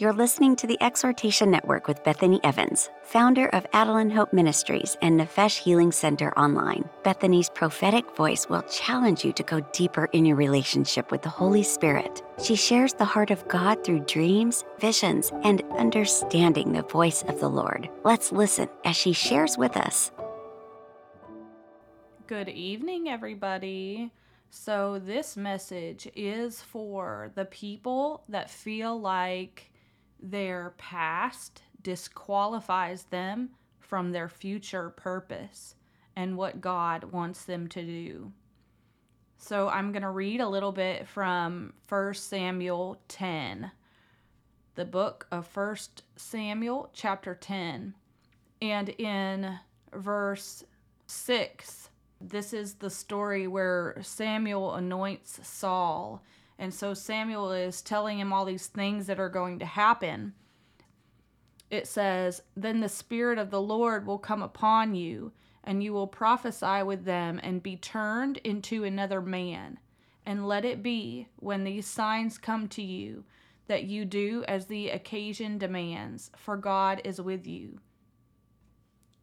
You're listening to the Exhortation Network with Bethany Evans, founder of Adeline Hope Ministries and Nefesh Healing Center Online. Bethany's prophetic voice will challenge you to go deeper in your relationship with the Holy Spirit. She shares the heart of God through dreams, visions, and understanding the voice of the Lord. Let's listen as she shares with us. Good evening, everybody. So, this message is for the people that feel like their past disqualifies them from their future purpose and what God wants them to do. So I'm going to read a little bit from 1 Samuel 10, the book of 1 Samuel, chapter 10. And in verse 6, this is the story where Samuel anoints Saul and so Samuel is telling him all these things that are going to happen. It says, Then the Spirit of the Lord will come upon you, and you will prophesy with them and be turned into another man. And let it be, when these signs come to you, that you do as the occasion demands, for God is with you.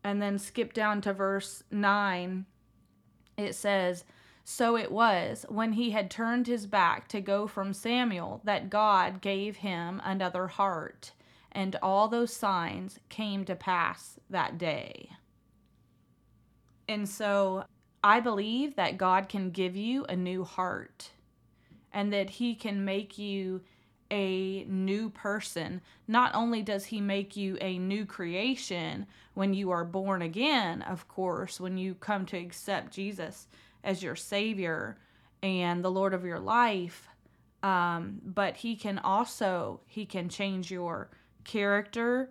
And then skip down to verse 9. It says, so it was, when he had turned his back to go from Samuel, that God gave him another heart, and all those signs came to pass that day. And so I believe that God can give you a new heart and that he can make you a new person. Not only does he make you a new creation when you are born again, of course, when you come to accept Jesus as your savior and the lord of your life um, but he can also he can change your character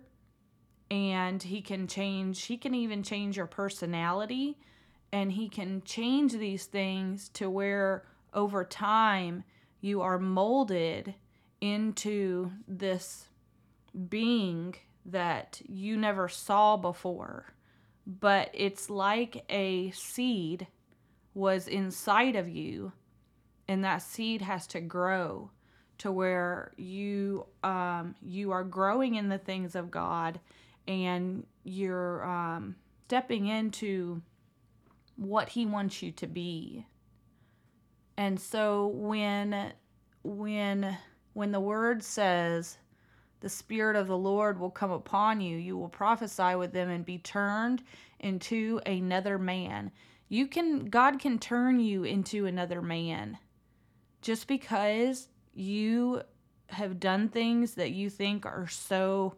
and he can change he can even change your personality and he can change these things to where over time you are molded into this being that you never saw before. But it's like a seed was inside of you and that seed has to grow to where you um, you are growing in the things of God and you're um, stepping into what he wants you to be. And so when when when the word says the spirit of the Lord will come upon you, you will prophesy with them and be turned into another man you can God can turn you into another man just because you have done things that you think are so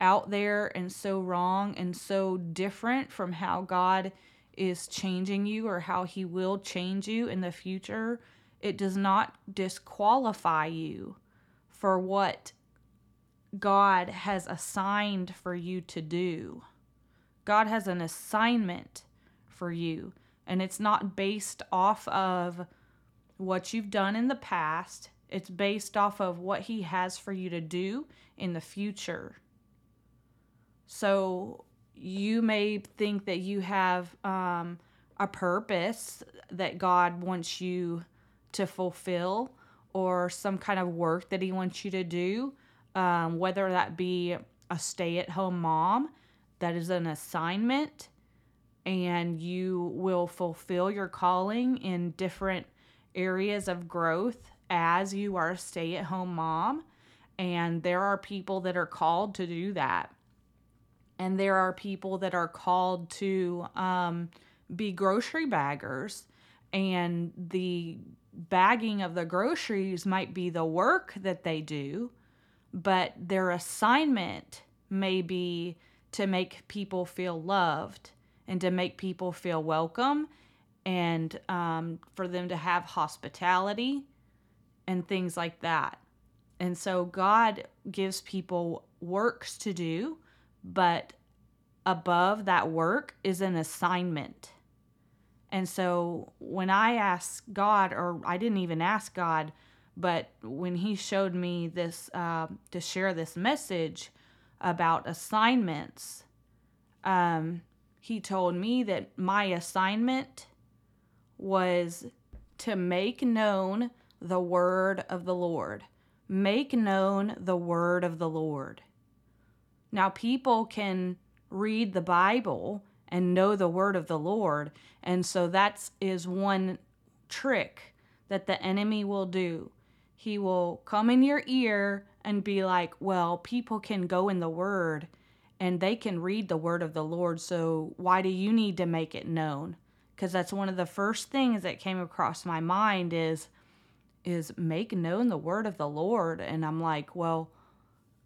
out there and so wrong and so different from how God is changing you or how he will change you in the future, it does not disqualify you for what God has assigned for you to do. God has an assignment for you and it's not based off of what you've done in the past. It's based off of what he has for you to do in the future. So you may think that you have um, a purpose that God wants you to fulfill or some kind of work that he wants you to do, um, whether that be a stay at home mom, that is an assignment and you will fulfill your calling in different areas of growth as you are a stay at home mom. And there are people that are called to do that. And there are people that are called to um, be grocery baggers. And the bagging of the groceries might be the work that they do, but their assignment may be to make people feel loved and to make people feel welcome and um, for them to have hospitality and things like that. And so God gives people works to do, but above that work is an assignment. And so when I asked God, or I didn't even ask God, but when He showed me this uh, to share this message about assignments, um, he told me that my assignment was to make known the word of the Lord, make known the word of the Lord. Now, people can read the Bible and know the word of the Lord. And so that is one trick that the enemy will do. He will come in your ear and be like, well, people can go in the word and they can read the word of the Lord. So why do you need to make it known? Because that's one of the first things that came across my mind is, is make known the word of the Lord. And I'm like, well,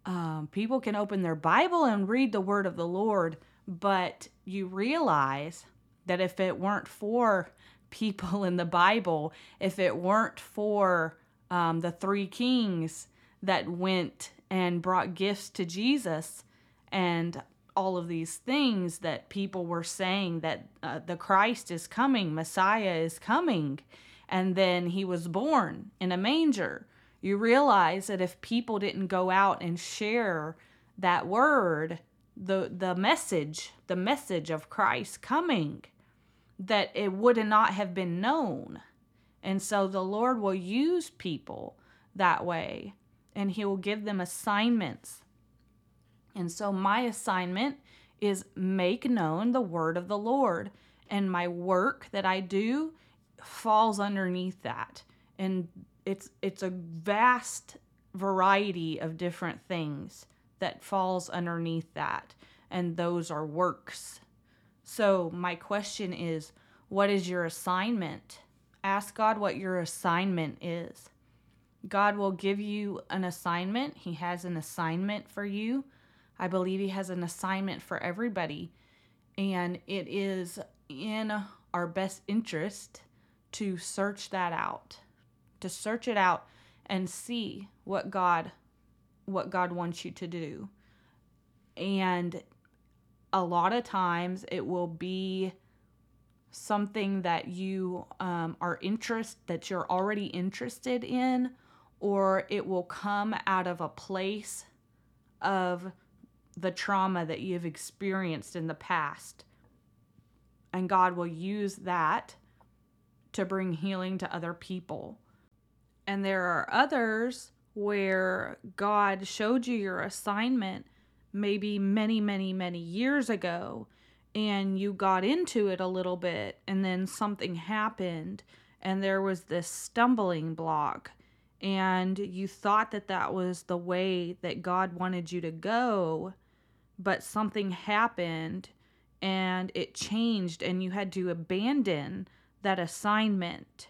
um, people can open their Bible and read the word of the Lord, but you realize that if it weren't for people in the Bible, if it weren't for um, the three kings that went and brought gifts to Jesus and all of these things that people were saying that uh, the Christ is coming, Messiah is coming, and then he was born in a manger. You realize that if people didn't go out and share that word, the the message, the message of Christ coming, that it would not have been known. And so the Lord will use people that way and he will give them assignments. And so my assignment is make known the word of the Lord and my work that I do falls underneath that. And it's it's a vast variety of different things that falls underneath that and those are works. So my question is what is your assignment? Ask God what your assignment is. God will give you an assignment. He has an assignment for you. I believe He has an assignment for everybody. And it is in our best interest to search that out, to search it out and see what God what God wants you to do. And a lot of times it will be something that you um, are interest that you're already interested in or it will come out of a place of the trauma that you've experienced in the past. And God will use that to bring healing to other people. And there are others where God showed you your assignment maybe many, many, many years ago, and you got into it a little bit, and then something happened, and there was this stumbling block, and you thought that that was the way that God wanted you to go, but something happened and it changed, and you had to abandon that assignment.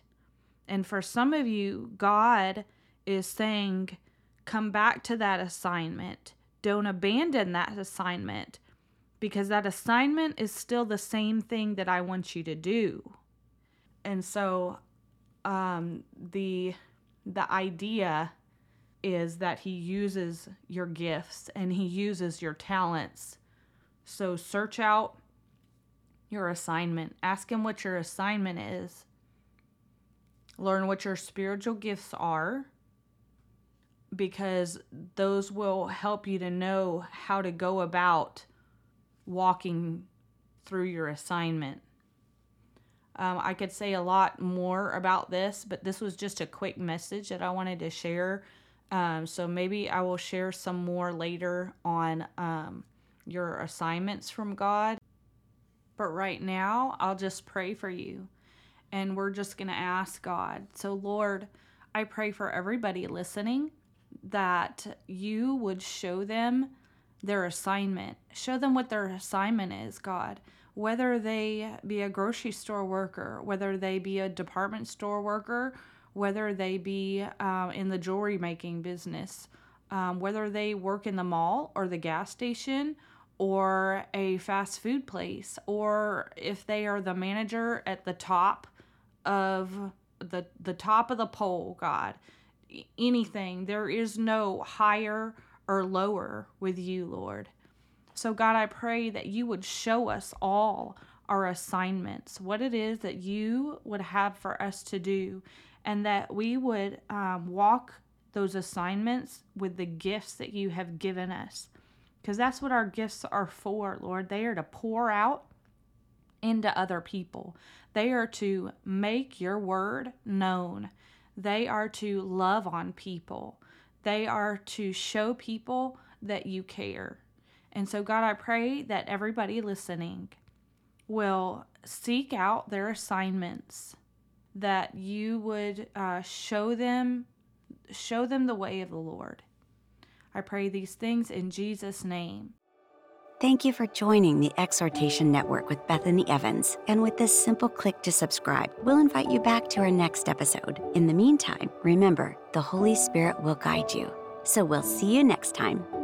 And for some of you, God is saying, come back to that assignment. Don't abandon that assignment because that assignment is still the same thing that I want you to do. And so um, the the idea is that he uses your gifts and he uses your talents. So search out your assignment. Ask him what your assignment is. Learn what your spiritual gifts are because those will help you to know how to go about walking through your assignment. Um, I could say a lot more about this, but this was just a quick message that I wanted to share. Um, so maybe I will share some more later on um, your assignments from God. But right now, I'll just pray for you. And we're just going to ask God. So, Lord, I pray for everybody listening that you would show them their assignment. Show them what their assignment is, God. Whether they be a grocery store worker, whether they be a department store worker, whether they be uh, in the jewelry making business, um, whether they work in the mall or the gas station or a fast food place, or if they are the manager at the top of the the top of the pole, God anything. There is no higher or lower with you, Lord. So, God, I pray that you would show us all our assignments, what it is that you would have for us to do, and that we would um, walk those assignments with the gifts that you have given us. Because that's what our gifts are for, Lord. They are to pour out into other people, they are to make your word known. They are to love on people. They are to show people that you care. And so, God, I pray that everybody listening will seek out their assignments, that you would uh, show them show them the way of the Lord. I pray these things in Jesus' name. Thank you for joining the Exhortation Network with Bethany Evans. And with this simple click to subscribe, we'll invite you back to our next episode. In the meantime, remember, the Holy Spirit will guide you. So we'll see you next time.